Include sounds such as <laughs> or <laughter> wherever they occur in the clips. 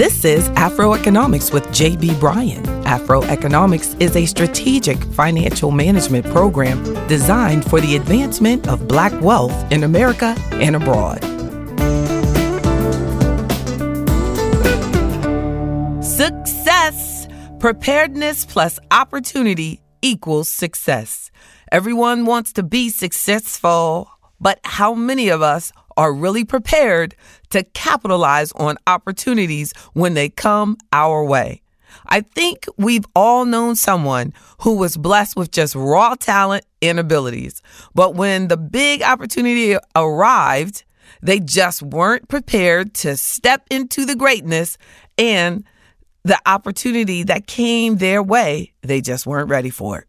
This is Afroeconomics with JB Bryan. Afroeconomics is a strategic financial management program designed for the advancement of black wealth in America and abroad. Success! Preparedness plus opportunity equals success. Everyone wants to be successful, but how many of us are really prepared to capitalize on opportunities when they come our way? I think we've all known someone who was blessed with just raw talent and abilities. But when the big opportunity arrived, they just weren't prepared to step into the greatness and the opportunity that came their way, they just weren't ready for it.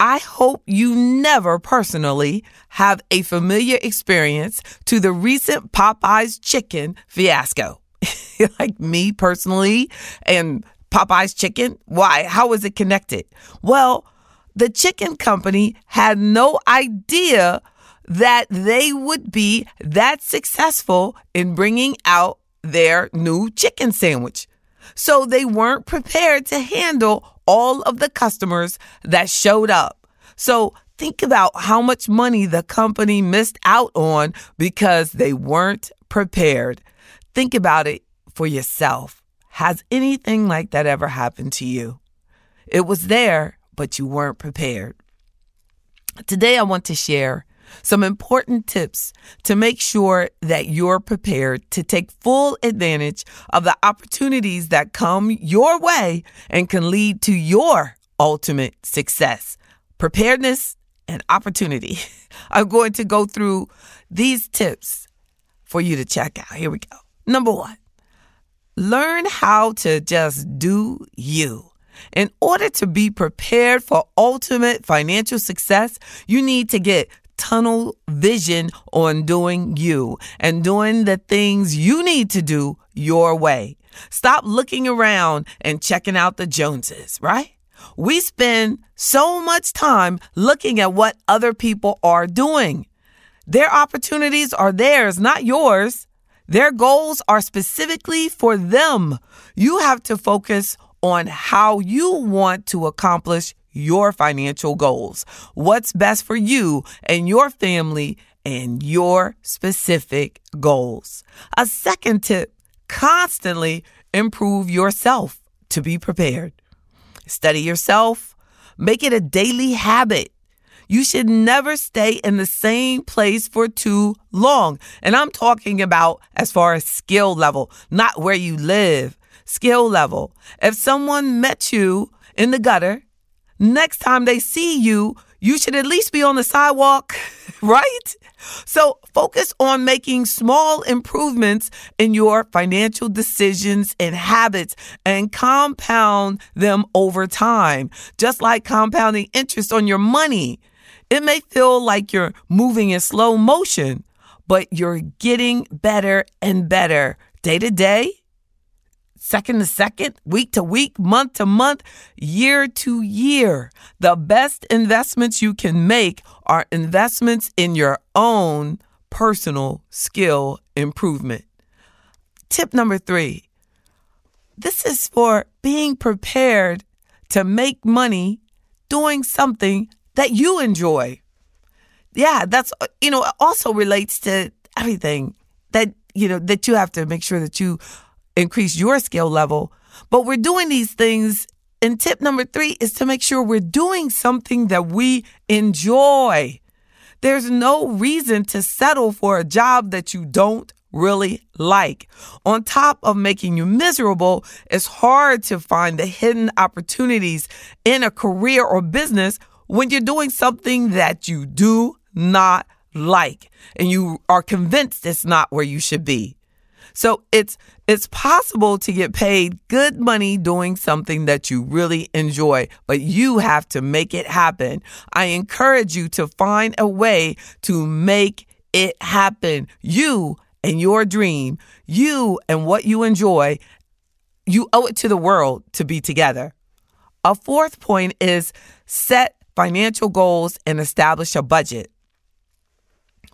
I hope you never personally have a familiar experience to the recent Popeye's chicken fiasco. <laughs> like me personally and Popeye's chicken, why? How was it connected? Well, the chicken company had no idea that they would be that successful in bringing out their new chicken sandwich. So they weren't prepared to handle all of the customers that showed up. So think about how much money the company missed out on because they weren't prepared. Think about it for yourself. Has anything like that ever happened to you? It was there, but you weren't prepared. Today, I want to share some important tips to make sure that you're prepared to take full advantage of the opportunities that come your way and can lead to your ultimate success. Preparedness and opportunity. <laughs> I'm going to go through these tips for you to check out. Here we go. Number one, learn how to just do you. In order to be prepared for ultimate financial success, you need to get tunnel vision on doing you and doing the things you need to do your way. Stop looking around and checking out the Joneses, right? We spend so much time looking at what other people are doing. Their opportunities are theirs, not yours. Their goals are specifically for them. You have to focus on how you want to accomplish your financial goals, what's best for you and your family and your specific goals. A second tip constantly improve yourself to be prepared. Study yourself, make it a daily habit. You should never stay in the same place for too long. And I'm talking about as far as skill level, not where you live, skill level. If someone met you in the gutter next time they see you, you should at least be on the sidewalk, <laughs> right? So focus on making small improvements in your financial decisions and habits and compound them over time, just like compounding interest on your money. It may feel like you're moving in slow motion, but you're getting better and better day to day second to second, week to week, month to month, year to year. The best investments you can make are investments in your own personal skill improvement. Tip number three this is for being prepared to make money doing something that you enjoy. Yeah, that's, you know, also relates to everything that, you know, that you have to make sure that you increase your skill level. But we're doing these things. And tip number three is to make sure we're doing something that we enjoy. There's no reason to settle for a job that you don't really like. On top of making you miserable, it's hard to find the hidden opportunities in a career or business when you're doing something that you do not like and you are convinced it's not where you should be. So it's it's possible to get paid good money doing something that you really enjoy, but you have to make it happen. I encourage you to find a way to make it happen. You and your dream, you and what you enjoy, you owe it to the world to be together. A fourth point is set financial goals and establish a budget.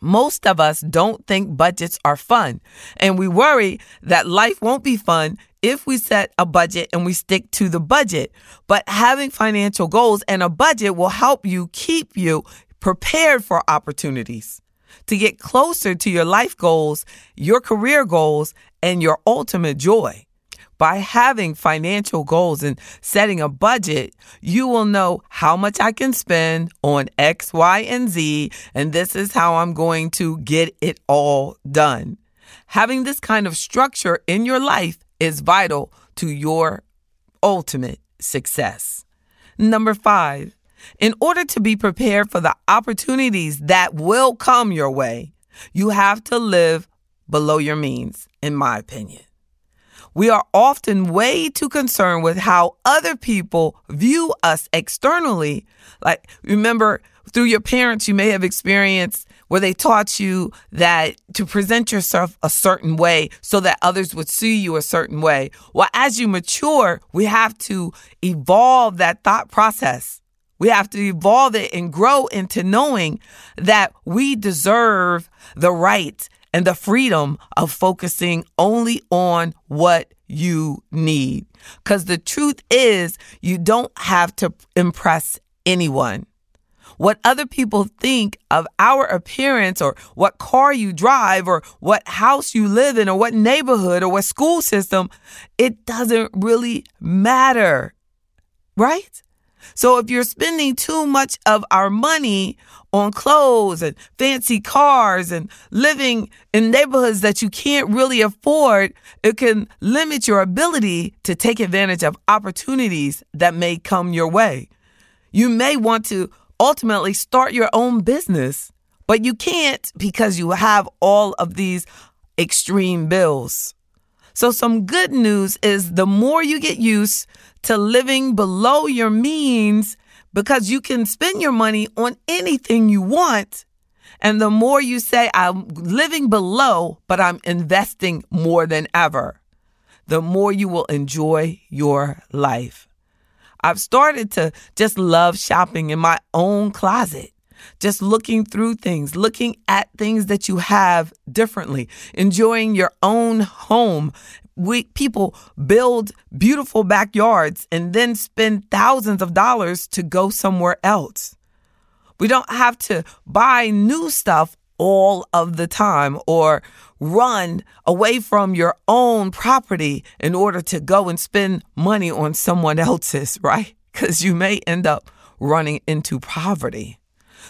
Most of us don't think budgets are fun, and we worry that life won't be fun if we set a budget and we stick to the budget. But having financial goals and a budget will help you keep you prepared for opportunities to get closer to your life goals, your career goals, and your ultimate joy. By having financial goals and setting a budget, you will know how much I can spend on X, Y, and Z, and this is how I'm going to get it all done. Having this kind of structure in your life is vital to your ultimate success. Number five, in order to be prepared for the opportunities that will come your way, you have to live below your means, in my opinion. We are often way too concerned with how other people view us externally. Like, remember, through your parents, you may have experienced where they taught you that to present yourself a certain way so that others would see you a certain way. Well, as you mature, we have to evolve that thought process. We have to evolve it and grow into knowing that we deserve the right and the freedom of focusing only on what you need. Because the truth is, you don't have to impress anyone. What other people think of our appearance, or what car you drive, or what house you live in, or what neighborhood, or what school system, it doesn't really matter, right? So if you're spending too much of our money on clothes and fancy cars and living in neighborhoods that you can't really afford, it can limit your ability to take advantage of opportunities that may come your way. You may want to ultimately start your own business, but you can't because you have all of these extreme bills. So, some good news is the more you get used to living below your means, because you can spend your money on anything you want. And the more you say, I'm living below, but I'm investing more than ever, the more you will enjoy your life. I've started to just love shopping in my own closet just looking through things, looking at things that you have differently, enjoying your own home. We people build beautiful backyards and then spend thousands of dollars to go somewhere else. We don't have to buy new stuff all of the time or run away from your own property in order to go and spend money on someone else's, <laughs> right? Because you may end up running into poverty.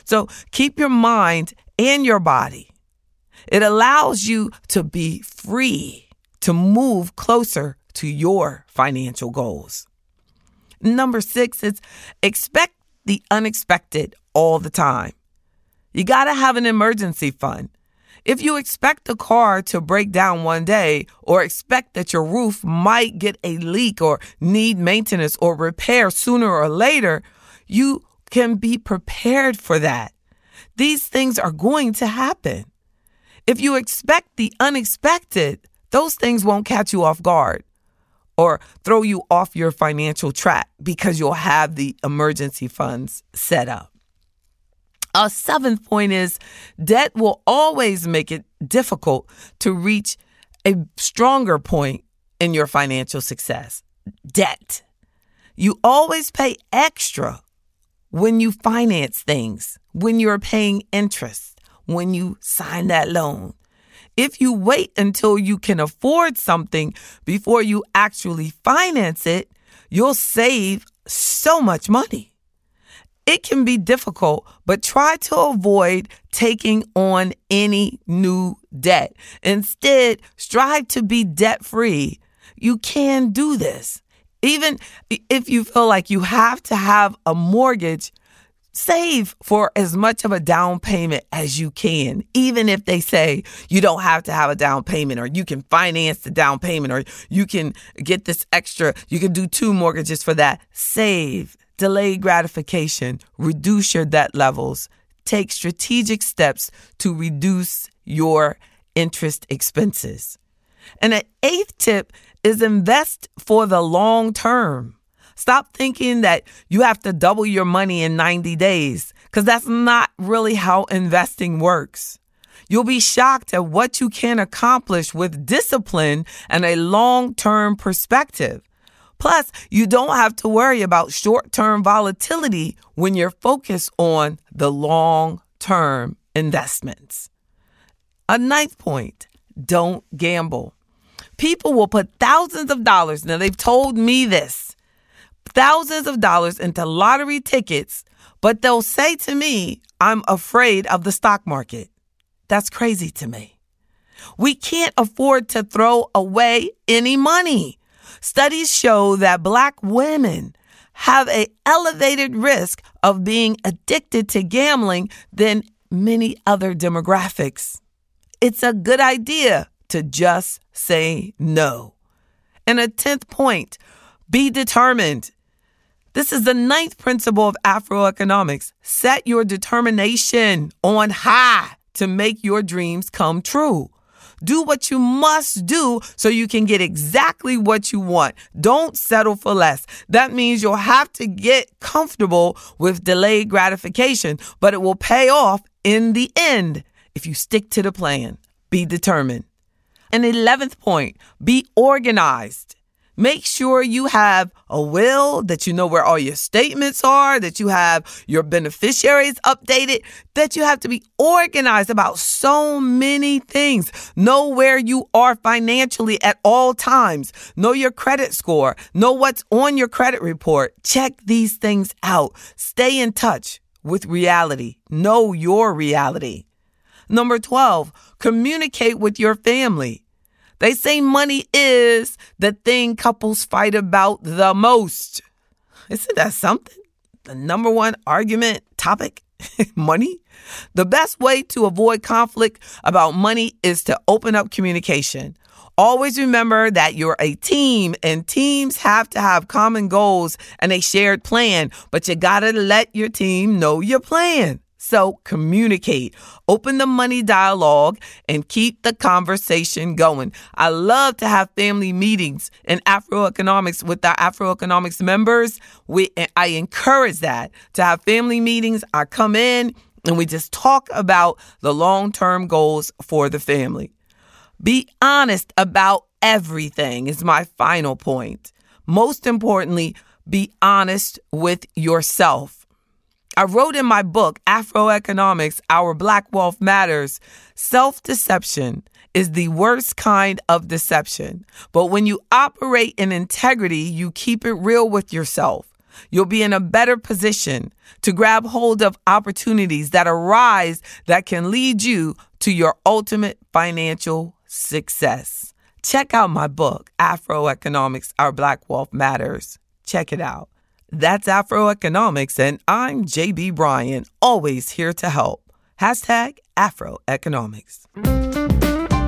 So keep your mind and your body. It allows you to be free to move closer to your financial goals. Number six is expect the unexpected all the time. You got to have an emergency fund. If you expect a car to break down one day or expect that your roof might get a leak or need maintenance or repair sooner or later, you can be prepared for that. These things are going to happen. If you expect the unexpected, those things won't catch you off guard or throw you off your financial track because you'll have the emergency funds set up. A seventh point is debt will always make it difficult to reach a stronger point in your financial success. Debt. You always pay extra when you finance things, when you're paying interest, when you sign that loan. If you wait until you can afford something before you actually finance it, you'll save so much money. It can be difficult, but try to avoid taking on any new debt. Instead, strive to be debt free. You can do this. Even if you feel like you have to have a mortgage, save for as much of a down payment as you can. Even if they say you don't have to have a down payment or you can finance the down payment or you can get this extra, you can do two mortgages for that. Save, delay gratification, reduce your debt levels, take strategic steps to reduce your interest expenses. And an eighth tip is invest for the long term. Stop thinking that you have to double your money in 90 days because that's not really how investing works. You'll be shocked at what you can accomplish with discipline and a long term perspective. Plus, you don't have to worry about short term volatility when you're focused on the long term investments. A ninth point don't gamble. People will put thousands of dollars, now they've told me this, thousands of dollars into lottery tickets, but they'll say to me, I'm afraid of the stock market. That's crazy to me. We can't afford to throw away any money. Studies show that black women have a elevated risk of being addicted to gambling than many other demographics. It's a good idea to just say no. And a 10th point, be determined. This is the ninth principle of Afroeconomics. Set your determination on high to make your dreams come true. Do what you must do so you can get exactly what you want. Don't settle for less. That means you'll have to get comfortable with delayed gratification, but it will pay off in the end if you stick to the plan. Be determined. And 11th point, be organized. Make sure you have a will, that you know where all your statements are, that you have your beneficiaries updated, that you have to be organized about so many things. Know where you are financially at all times. Know your credit score. Know what's on your credit report. Check these things out. Stay in touch with reality. Know your reality. Number 12, communicate with your family. They say money is the thing couples fight about the most. Isn't that something? The number one argument topic? <laughs> money? The best way to avoid conflict about money is to open up communication. Always remember that you're a team and teams have to have common goals and a shared plan, but you gotta let your team know your plan. So communicate, open the money dialogue, and keep the conversation going. I love to have family meetings in Afroeconomics with our Afroeconomics members. We, I encourage that to have family meetings. I come in and we just talk about the long term goals for the family. Be honest about everything, is my final point. Most importantly, be honest with yourself. I wrote in my book, Afroeconomics Our Black Wealth Matters self deception is the worst kind of deception. But when you operate in integrity, you keep it real with yourself. You'll be in a better position to grab hold of opportunities that arise that can lead you to your ultimate financial success. Check out my book, Afroeconomics Our Black Wealth Matters. Check it out. That's Afroeconomics, and I'm JB Bryan, always here to help. Hashtag Afroeconomics.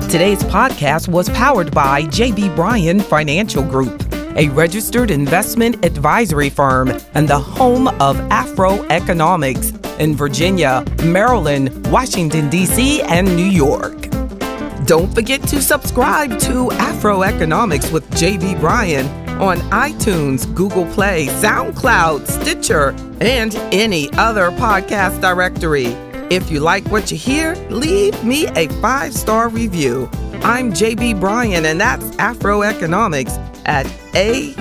Today's podcast was powered by JB Bryan Financial Group, a registered investment advisory firm and the home of Afroeconomics in Virginia, Maryland, Washington, D.C., and New York. Don't forget to subscribe to Afroeconomics with JB Bryan on iTunes, Google Play, SoundCloud, Stitcher, and any other podcast directory. If you like what you hear, leave me a five star review. I'm JB Bryan, and that's Afroeconomics at AURN.com.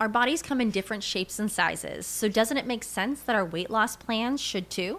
Our bodies come in different shapes and sizes, so doesn't it make sense that our weight loss plans should too?